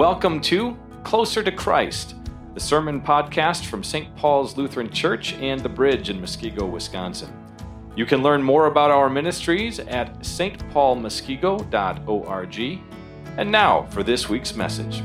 Welcome to Closer to Christ, the sermon podcast from St. Paul's Lutheran Church and the Bridge in Muskego, Wisconsin. You can learn more about our ministries at stpaulmuskego.org. And now for this week's message.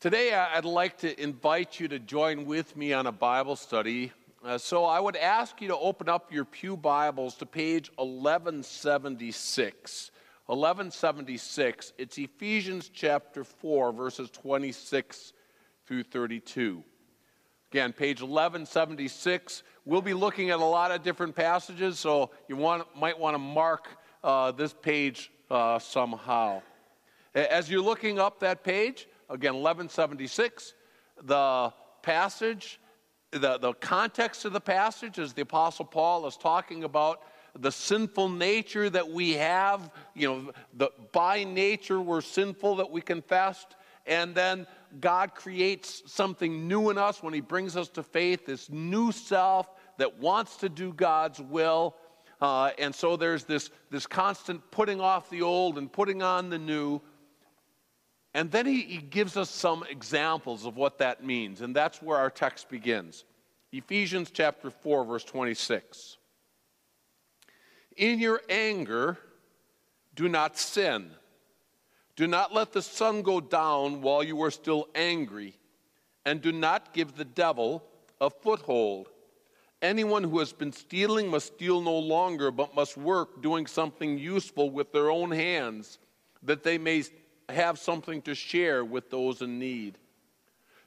Today, I'd like to invite you to join with me on a Bible study. Uh, so, I would ask you to open up your Pew Bibles to page 1176. 1176, it's Ephesians chapter 4, verses 26 through 32. Again, page 1176. We'll be looking at a lot of different passages, so you want, might want to mark uh, this page uh, somehow. As you're looking up that page, again, 1176, the passage, the, the context of the passage is the Apostle Paul is talking about the sinful nature that we have, you know, the, by nature we're sinful that we confessed, and then God creates something new in us when He brings us to faith, this new self that wants to do God's will. Uh, and so there's this, this constant putting off the old and putting on the new. And then he, he gives us some examples of what that means. And that's where our text begins Ephesians chapter 4, verse 26. In your anger, do not sin. Do not let the sun go down while you are still angry, and do not give the devil a foothold. Anyone who has been stealing must steal no longer, but must work doing something useful with their own hands, that they may have something to share with those in need.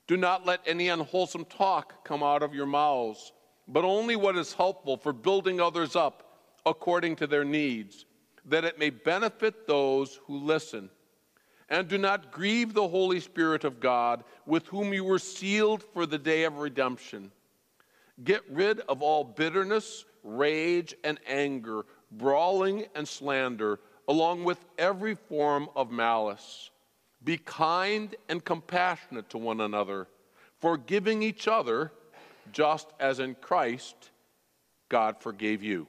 Do not let any unwholesome talk come out of your mouths, but only what is helpful for building others up according to their needs, that it may benefit those who listen. And do not grieve the Holy Spirit of God, with whom you were sealed for the day of redemption. Get rid of all bitterness, rage, and anger, brawling and slander, along with every form of malice. Be kind and compassionate to one another, forgiving each other, just as in Christ God forgave you.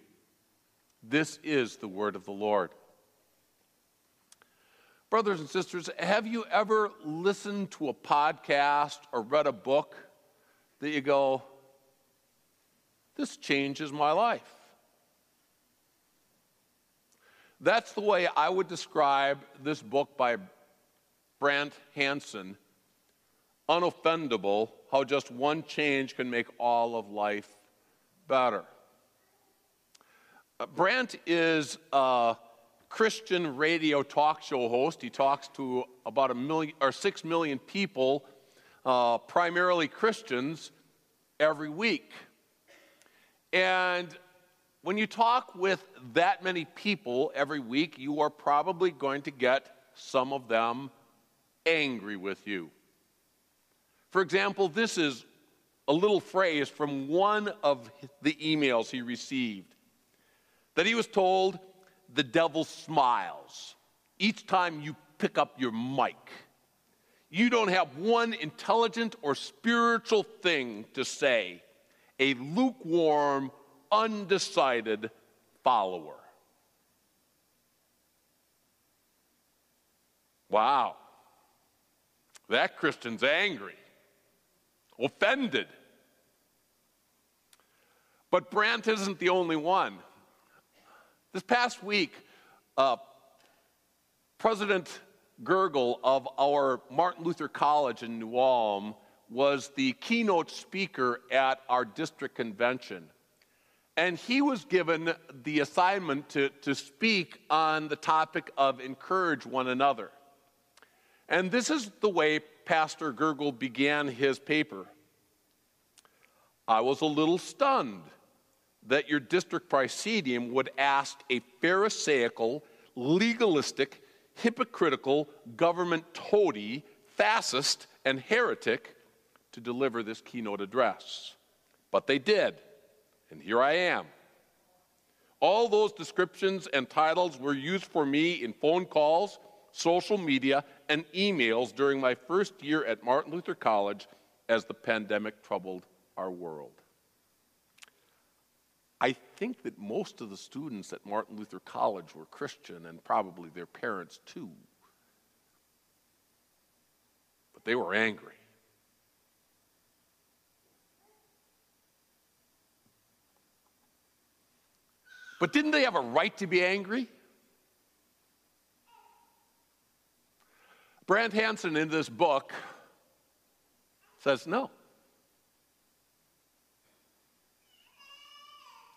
This is the word of the Lord. Brothers and sisters, have you ever listened to a podcast or read a book that you go, this changes my life? That's the way I would describe this book by Brant Hansen, Unoffendable How Just One Change Can Make All of Life Better. Uh, Brant is a Christian radio talk show host. He talks to about a million or six million people, uh, primarily Christians, every week. And when you talk with that many people every week, you are probably going to get some of them angry with you. For example, this is a little phrase from one of the emails he received that he was told the devil smiles each time you pick up your mic. You don't have one intelligent or spiritual thing to say, a lukewarm, undecided follower. Wow. That Christian's angry, offended. But Brant isn't the only one. This past week, uh, President Gurgel of our Martin Luther College in New Ulm was the keynote speaker at our district convention. And he was given the assignment to, to speak on the topic of encourage one another. And this is the way Pastor Gurgel began his paper. I was a little stunned that your district presidium would ask a Pharisaical, legalistic, hypocritical government toady, fascist, and heretic to deliver this keynote address. But they did, and here I am. All those descriptions and titles were used for me in phone calls, social media, and emails during my first year at Martin Luther College as the pandemic troubled our world. I think that most of the students at Martin Luther College were Christian and probably their parents too. But they were angry. But didn't they have a right to be angry? Brant Hansen in this book says no.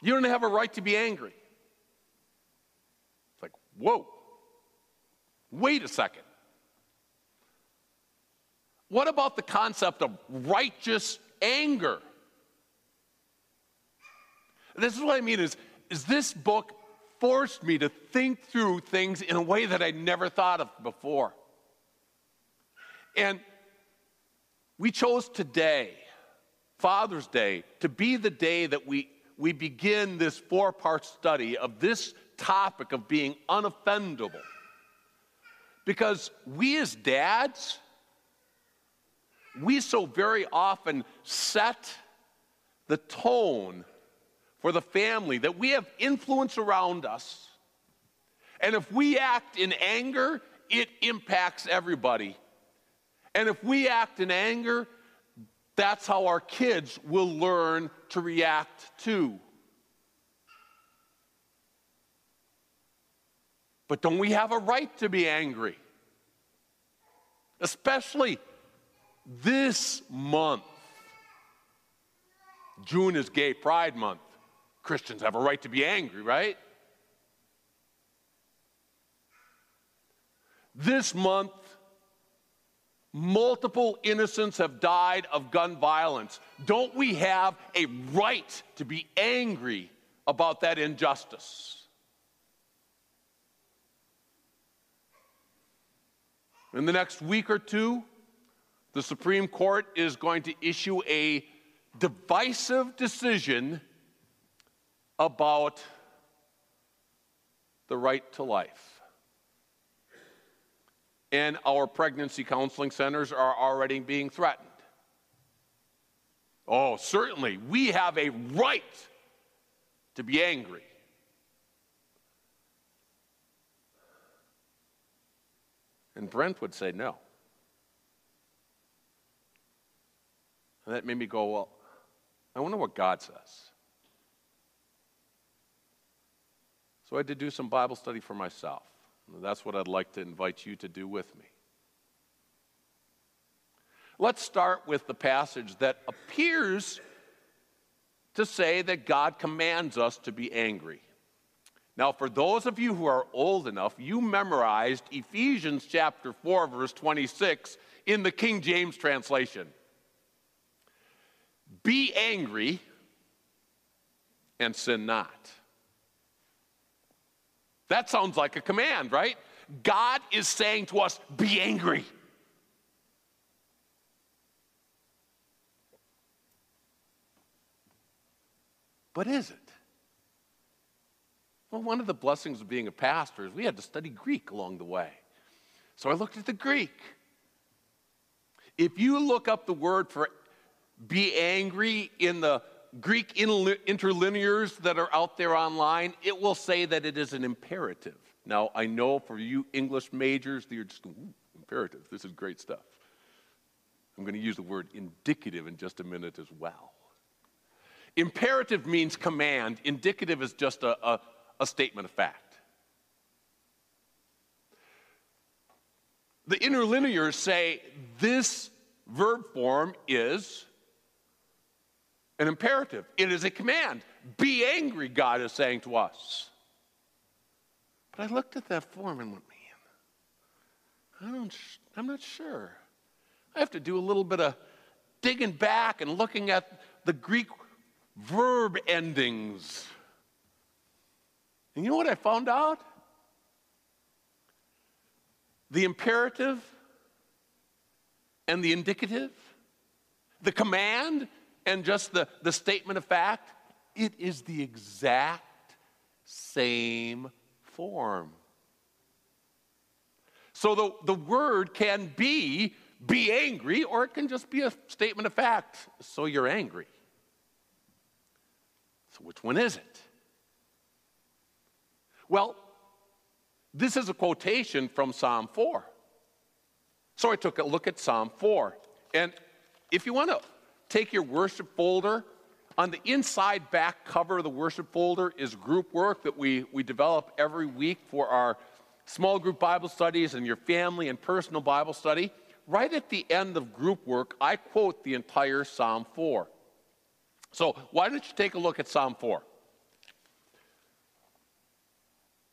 You don't have a right to be angry. It's like, whoa, wait a second. What about the concept of righteous anger? This is what I mean is, is this book forced me to think through things in a way that I never thought of before. And we chose today, Father's Day, to be the day that we we begin this four part study of this topic of being unoffendable. Because we as dads, we so very often set the tone for the family that we have influence around us. And if we act in anger, it impacts everybody. And if we act in anger, that's how our kids will learn to react to. But don't we have a right to be angry? Especially this month. June is Gay Pride Month. Christians have a right to be angry, right? This month, Multiple innocents have died of gun violence. Don't we have a right to be angry about that injustice? In the next week or two, the Supreme Court is going to issue a divisive decision about the right to life and our pregnancy counseling centers are already being threatened. Oh, certainly, we have a right to be angry. And Brent would say no. And that made me go, well, I wonder what God says. So I had to do some Bible study for myself. That's what I'd like to invite you to do with me. Let's start with the passage that appears to say that God commands us to be angry. Now, for those of you who are old enough, you memorized Ephesians chapter 4, verse 26 in the King James translation. Be angry and sin not. That sounds like a command, right? God is saying to us, be angry. But is it? Well, one of the blessings of being a pastor is we had to study Greek along the way. So I looked at the Greek. If you look up the word for be angry in the Greek interlinears that are out there online, it will say that it is an imperative. Now, I know for you English majors, you're just, imperative. This is great stuff. I'm going to use the word indicative in just a minute as well. Imperative means command, indicative is just a, a, a statement of fact. The interlinears say this verb form is an imperative, it is a command. Be angry, God is saying to us. But I looked at that form and went, man, I don't, I'm not sure. I have to do a little bit of digging back and looking at the Greek verb endings. And you know what I found out? The imperative and the indicative, the command and just the, the statement of fact, it is the exact same form. So the, the word can be be angry, or it can just be a statement of fact, so you're angry. So, which one is it? Well, this is a quotation from Psalm 4. So I took a look at Psalm 4. And if you want to take your worship folder, on the inside back cover of the worship folder is group work that we, we develop every week for our small group Bible studies and your family and personal Bible study. Right at the end of group work, I quote the entire Psalm 4. So why don't you take a look at Psalm 4?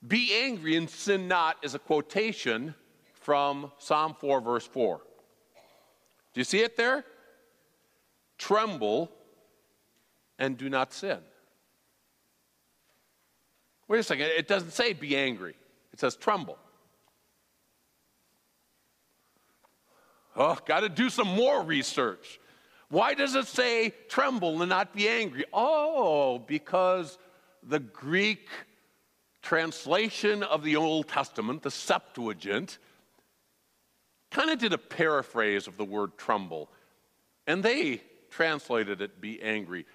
Be angry and sin not is a quotation from Psalm 4, verse 4. Do you see it there? Tremble and do not sin. Wait a second, it doesn't say be angry, it says tremble. Oh, got to do some more research. Why does it say tremble and not be angry? Oh, because the Greek translation of the Old Testament, the Septuagint, kind of did a paraphrase of the word tremble, and they translated it be angry.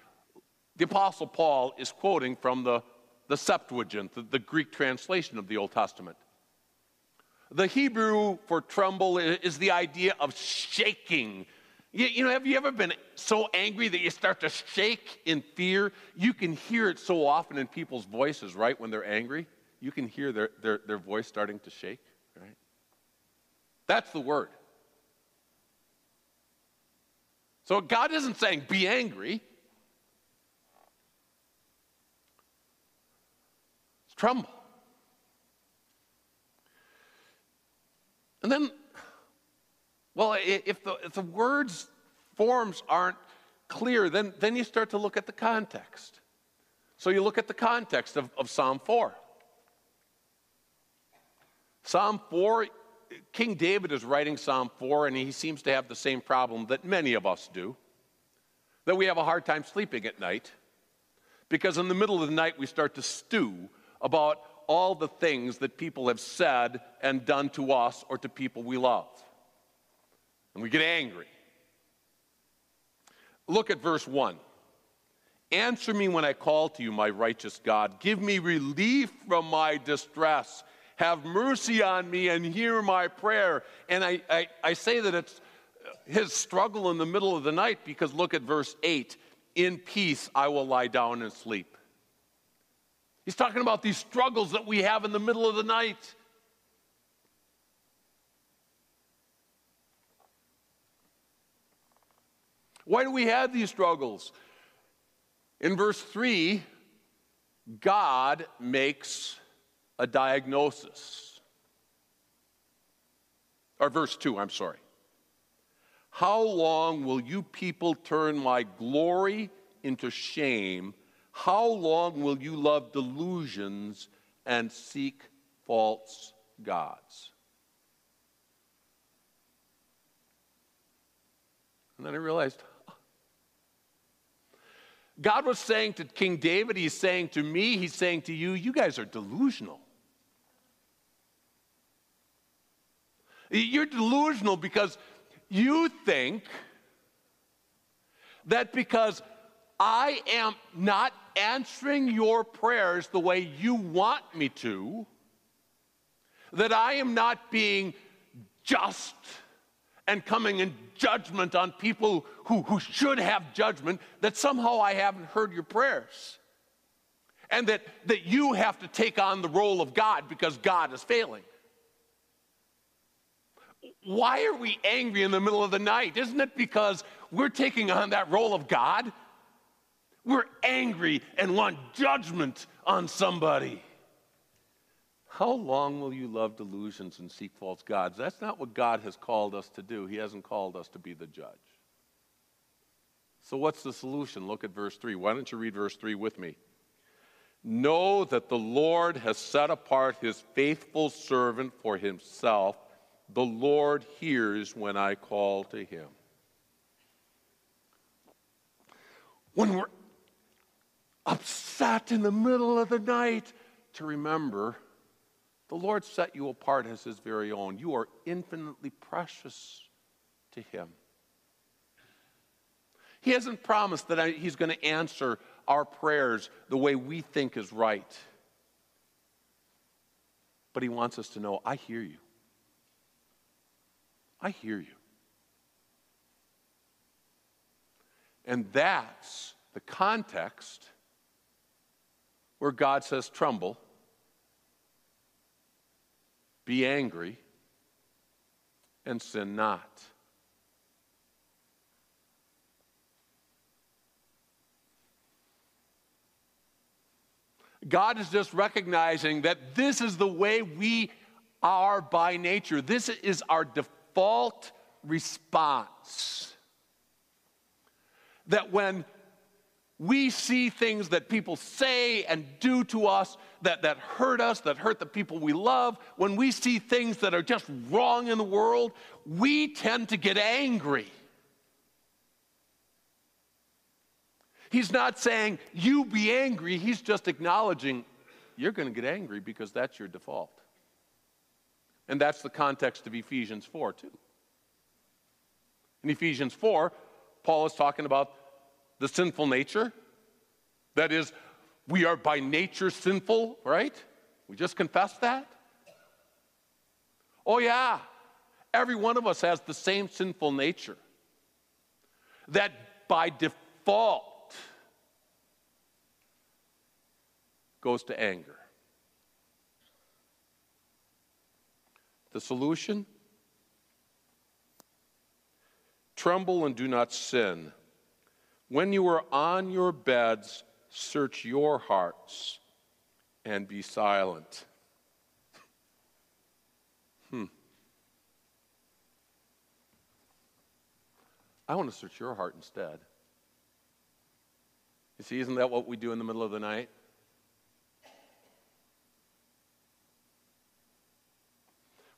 The Apostle Paul is quoting from the, the Septuagint, the, the Greek translation of the Old Testament. The Hebrew for tremble is the idea of shaking. You, you, know, have you ever been so angry that you start to shake in fear? You can hear it so often in people's voices, right? When they're angry, you can hear their, their, their voice starting to shake, right? That's the word. So God isn't saying be angry. tremble. And then, well, if the, if the words, forms aren't clear, then, then you start to look at the context. So you look at the context of, of Psalm 4. Psalm 4, King David is writing Psalm 4, and he seems to have the same problem that many of us do that we have a hard time sleeping at night because in the middle of the night we start to stew about all the things that people have said and done to us or to people we love. And we get angry. Look at verse 1. Answer me when I call to you, my righteous God. Give me relief from my distress. Have mercy on me and hear my prayer. And I, I, I say that it's his struggle in the middle of the night because look at verse 8. In peace I will lie down and sleep. He's talking about these struggles that we have in the middle of the night. Why do we have these struggles? In verse 3, God makes a diagnosis. Or verse 2, I'm sorry. How long will you people turn my glory into shame how long will you love delusions and seek false gods? And then I realized God was saying to King David, He's saying to me, He's saying to you, you guys are delusional. You're delusional because you think that because I am not answering your prayers the way you want me to, that I am not being just and coming in judgment on people who, who should have judgment, that somehow I haven't heard your prayers. And that, that you have to take on the role of God because God is failing. Why are we angry in the middle of the night? Isn't it because we're taking on that role of God? We're angry and want judgment on somebody. How long will you love delusions and seek false gods? That's not what God has called us to do. He hasn't called us to be the judge. So, what's the solution? Look at verse 3. Why don't you read verse 3 with me? Know that the Lord has set apart his faithful servant for himself. The Lord hears when I call to him. When we're upset in the middle of the night to remember the Lord set you apart as His very own. You are infinitely precious to Him. He hasn't promised that He's going to answer our prayers the way we think is right. But He wants us to know I hear you. I hear you. And that's the context where God says, tremble, be angry, and sin not. God is just recognizing that this is the way we are by nature. This is our default response. That when we see things that people say and do to us that, that hurt us, that hurt the people we love, when we see things that are just wrong in the world, we tend to get angry. He's not saying, you be angry. He's just acknowledging, you're going to get angry because that's your default. And that's the context of Ephesians 4, too. In Ephesians 4, Paul is talking about the sinful nature. That is, we are by nature sinful, right? We just confessed that. Oh, yeah. Every one of us has the same sinful nature. That by default goes to anger. The solution? Tremble and do not sin. When you are on your beds, search your hearts and be silent. Hmm. I want to search your heart instead. You see, isn't that what we do in the middle of the night?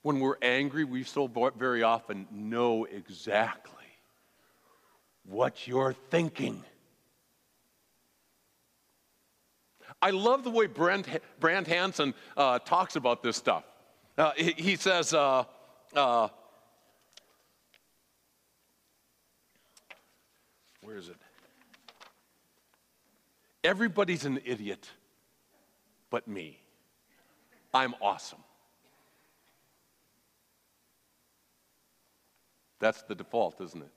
When we're angry, we so very often know exactly what you're thinking. I love the way Brent, Brant Hansen uh, talks about this stuff. Uh, he, he, says, uh, uh, where is it? Everybody's an idiot but me. I'm awesome. That's the default, isn't it?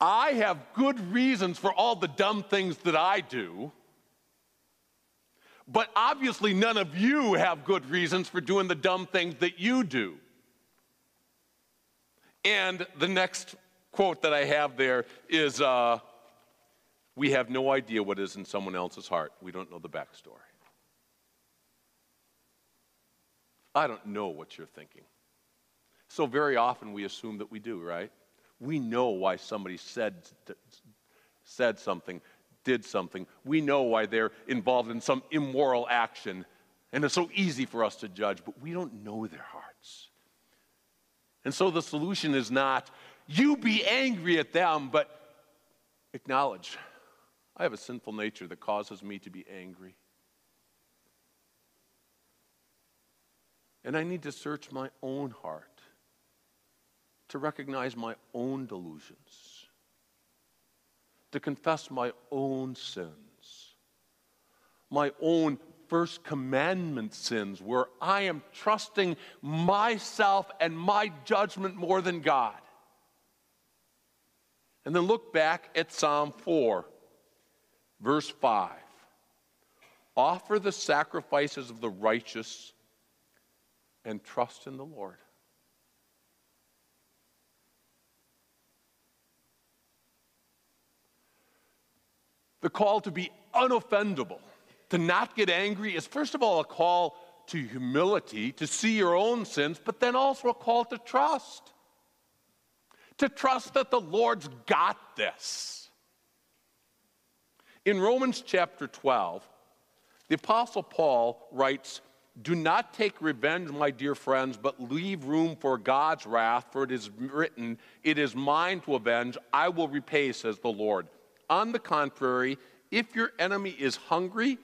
I have good reasons for all the dumb things that I do, but obviously none of you have good reasons for doing the dumb things that you do. And the next quote that I have there is uh, We have no idea what is in someone else's heart. We don't know the backstory. I don't know what you're thinking. So, very often we assume that we do, right? We know why somebody said, said something, did something. We know why they're involved in some immoral action. And it's so easy for us to judge, but we don't know their hearts. And so the solution is not, you be angry at them, but acknowledge, I have a sinful nature that causes me to be angry. And I need to search my own heart to recognize my own delusions, to confess my own sins, my own first commandment sins, where I am trusting myself and my judgment more than God. And then look back at Psalm 4, verse 5. Offer the sacrifices of the righteous and trust in the Lord. The call to be unoffendable, to not get angry, is first of all a call to humility, to see your own sins, but then also a call to trust. To trust that the Lord's got this. In Romans chapter 12, the Apostle Paul writes, Do not take revenge, my dear friends, but leave room for God's wrath, for it is written, It is mine to avenge, I will repay, says the Lord. On the contrary, if your enemy is hungry,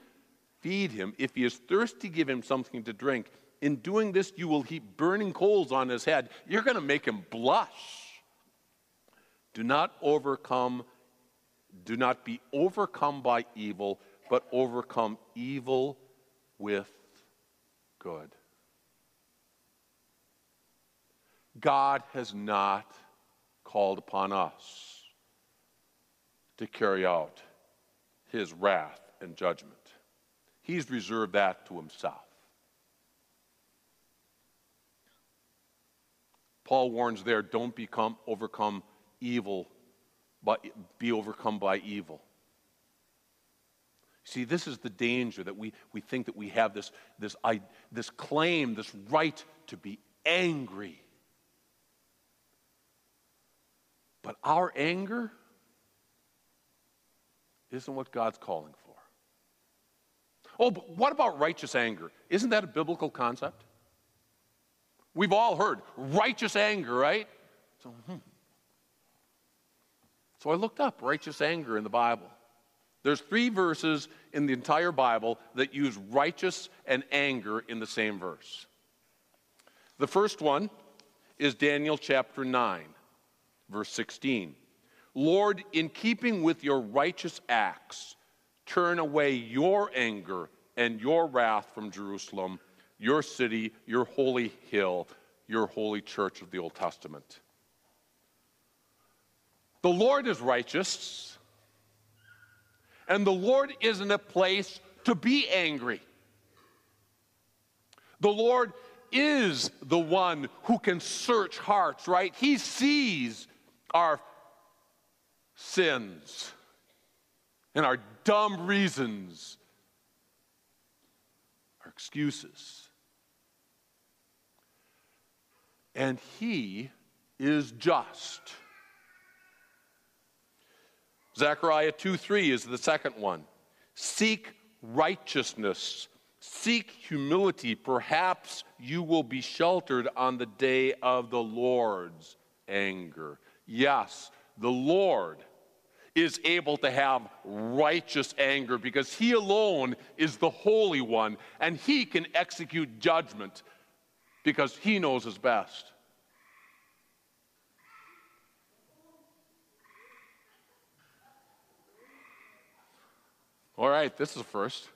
feed him. If he is thirsty, give him something to drink. In doing this, you will heap burning coals on his head. You're going to make him blush. Do not overcome, Do not be overcome by evil, but overcome evil with good. God has not called upon us to carry out his wrath and judgment. He's reserved that to himself. Paul warns there don't become overcome evil, but be overcome by evil. See, this is the danger that we, we think that we have this, this, I, this claim, this right to be angry. But our anger isn't what God's calling for. Oh, but what about righteous anger? Isn't that a biblical concept? We've all heard righteous anger, right? So, hmm. so I looked up righteous anger in the Bible. There's three verses in the entire Bible that use righteous and anger in the same verse. The first one is Daniel chapter 9, verse 16. Lord, in keeping with your righteous acts, turn away your anger and your wrath from Jerusalem, your city, your holy hill, your holy church of the Old Testament. The Lord is righteous, and the Lord is in a place to be angry. The Lord is the one who can search hearts, right? He sees our sins and our dumb reasons, our excuses. And He is just. Zechariah 2 3 is the second one. Seek righteousness, seek humility. Perhaps you will be sheltered on the day of the Lord's anger. Yes, the Lord is able to have righteous anger because he alone is the Holy One and he can execute judgment because he knows his best. All right, this is a first.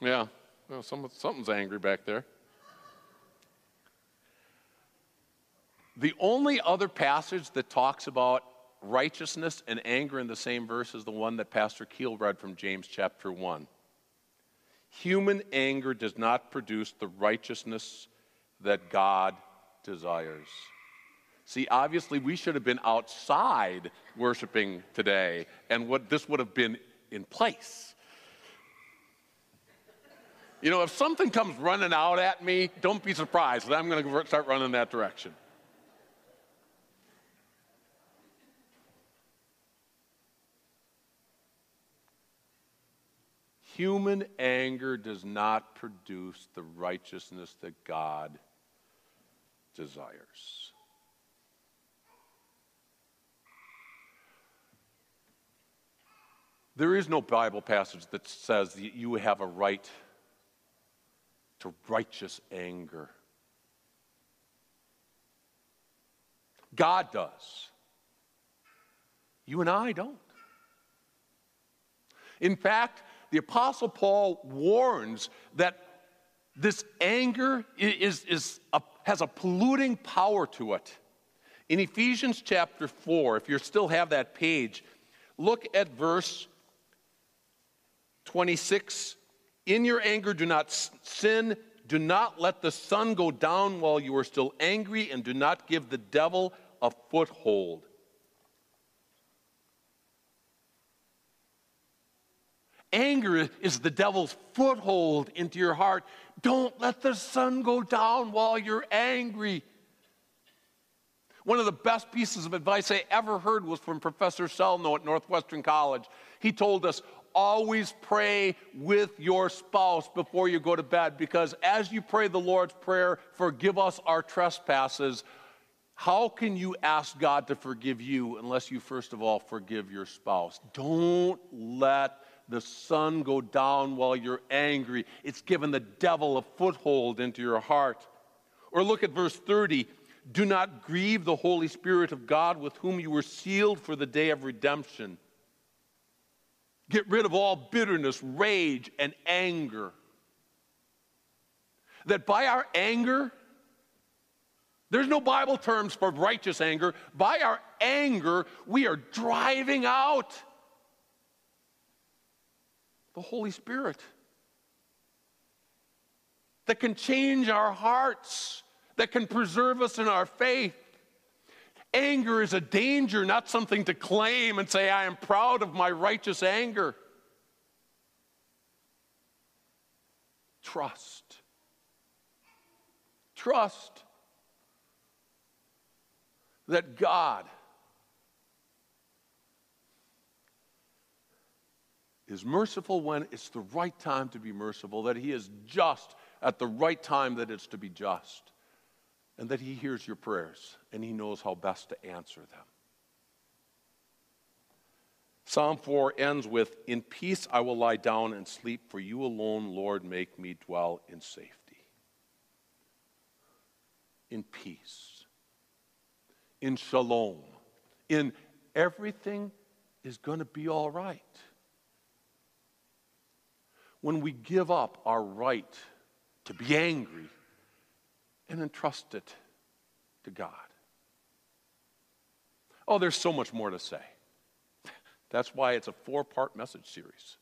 Yeah, well, some, something's angry back there. The only other passage that talks about righteousness and anger in the same verse is the one that Pastor Keel read from James chapter 1. Human anger does not produce the righteousness that God desires. See, obviously, we should have been outside worshiping today, and what this would have been in place. You know, if something comes running out at me, don't be surprised that I'm going to start running that direction. Human anger does not produce the righteousness that God desires. There is no Bible passage that says that you have a right to righteous anger. God does. You and I don't. In fact, the Apostle Paul warns that this anger is, is a, has a polluting power to it. In Ephesians chapter 4, if you still have that page, look at verse 26. In your anger, do not sin. Do not let the sun go down while you are still angry, and do not give the devil a foothold. Anger is the devil's foothold into your heart. Don't let the sun go down while you're angry. One of the best pieces of advice I ever heard was from Professor Selno at Northwestern College. He told us, always pray with your spouse before you go to bed because as you pray the Lord's Prayer, forgive us our trespasses, how can you ask God to forgive you unless you first of all forgive your spouse? Don't let the sun go down while you're angry. It's given the devil a foothold into your heart. Or look at verse 30. Do not grieve the Holy Spirit of God with whom you were sealed for the day of redemption. Get rid of all bitterness, rage, and anger. That by our anger, there's no Bible terms for righteous anger. By our anger, we are driving out the Holy Spirit that can change our hearts, that can preserve us in our faith. Anger is a danger, not something to claim and say, I am proud of my righteous anger. Trust. Trust that God is merciful when it's the right time to be merciful, that He is just at the right time that it's to be just, and that He hears your prayers and He knows how best to answer them. Psalm 4 ends with In peace I will lie down and sleep, for you alone, Lord, make me dwell in safety. In peace, in shalom, in everything is going to be all right. When we give up our right to be angry and entrust it to God. Oh, there's so much more to say. That's why it's a four part message series.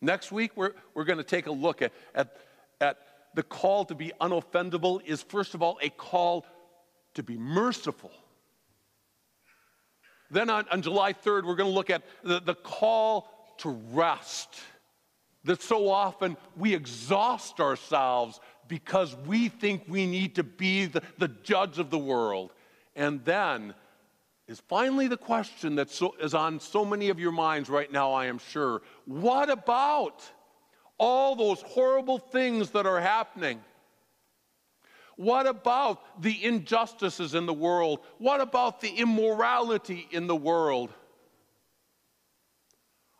Next week, we're, we're going to take a look at, at, at the call to be unoffendable, is first of all a call to be merciful. Then on, on July 3rd, we're going to look at the, the call to rest that so often we exhaust ourselves because we think we need to be the, the judge of the world. And then is finally the question that so, is on so many of your minds right now, I am sure. What about all those horrible things that are happening? What about the injustices in the world? What about the immorality in the world?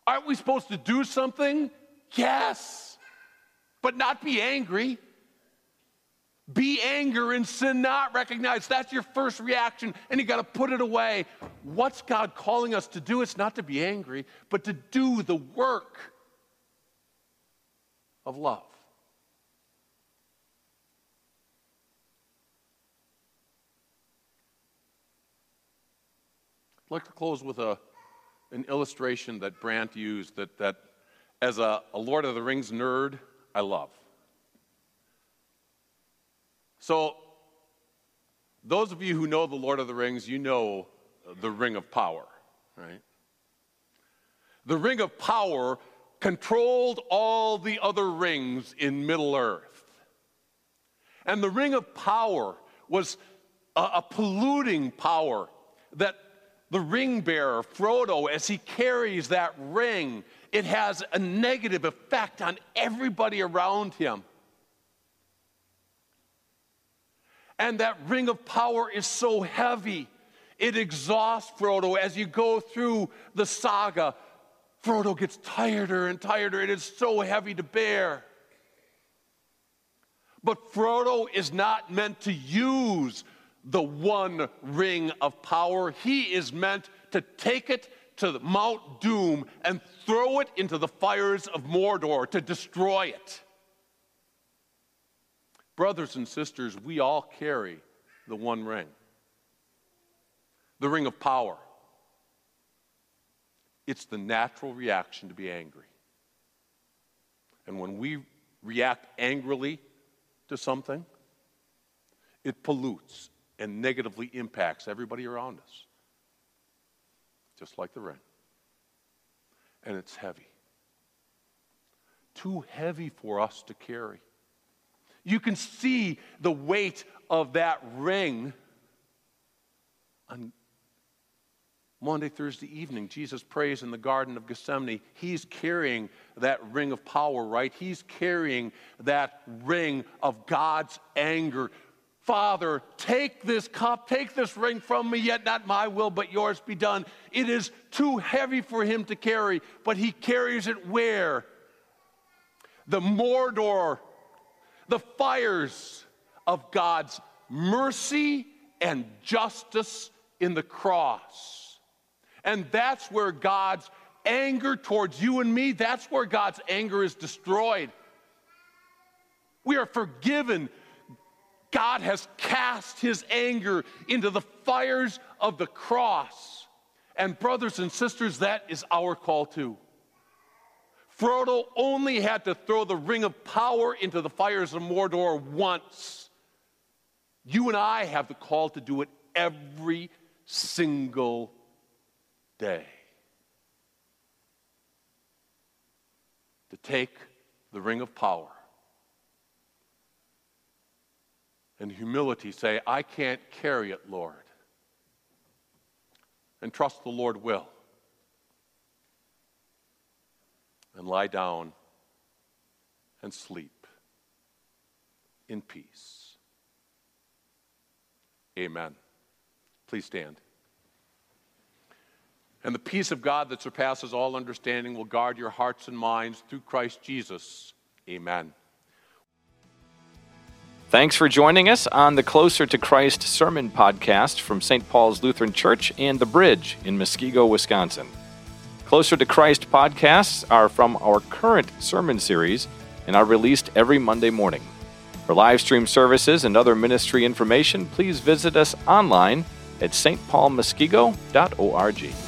Aren't we supposed to do something? Yes, but not be angry. Be anger and sin not recognize. That's your first reaction, and you got to put it away. What's God calling us to do? It's not to be angry, but to do the work of love. I'd like to close with a, an illustration that Brant used that, that as a, a Lord of the Rings nerd, I love. So, those of you who know the Lord of the Rings, you know the Ring of Power, right? The Ring of Power controlled all the other rings in Middle Earth. And the Ring of Power was a, a polluting power that the ring bearer, Frodo, as he carries that ring, it has a negative effect on everybody around him. And that ring of power is so heavy, it exhausts Frodo as you go through the saga. Frodo gets tireder and tireder. It is so heavy to bear. But Frodo is not meant to use the one ring of power. He is meant to take it to Mount Doom and throw it into the fires of Mordor to destroy it. Brothers and sisters, we all carry the one ring the ring of power. It's the natural reaction to be angry. And when we react angrily to something, it pollutes and negatively impacts everybody around us just like the ring. And it's heavy. Too heavy for us to carry. You can see the weight of that ring on Maundy, Thursday evening. Jesus prays in the Garden of Gethsemane. He's carrying that ring of power, right? He's carrying that ring of God's anger Father, take this cup, take this ring from me, yet not my will, but yours be done. It is too heavy for him to carry, but he carries it where? The Mordor, the fires of God's mercy and justice in the cross. And that's where God's anger towards you and me, that's where God's anger is destroyed. We are forgiven. God has cast his anger into the fires of the cross. And, brothers and sisters, that is our call too. Frodo only had to throw the ring of power into the fires of Mordor once. You and I have the call to do it every single day. To take the ring of power and humility say, I can't carry it, Lord. And trust the Lord will. And lie down and sleep in peace. Amen. Please stand. And the peace of God that surpasses all understanding will guard your hearts and minds through Christ Jesus. Amen. Thanks for joining us on the Closer to Christ Sermon Podcast from St. Paul's Lutheran Church and The Bridge in Muskego, Wisconsin. Closer to Christ podcasts are from our current sermon series and are released every Monday morning. For live stream services and other ministry information, please visit us online at stpaulmuskego.org.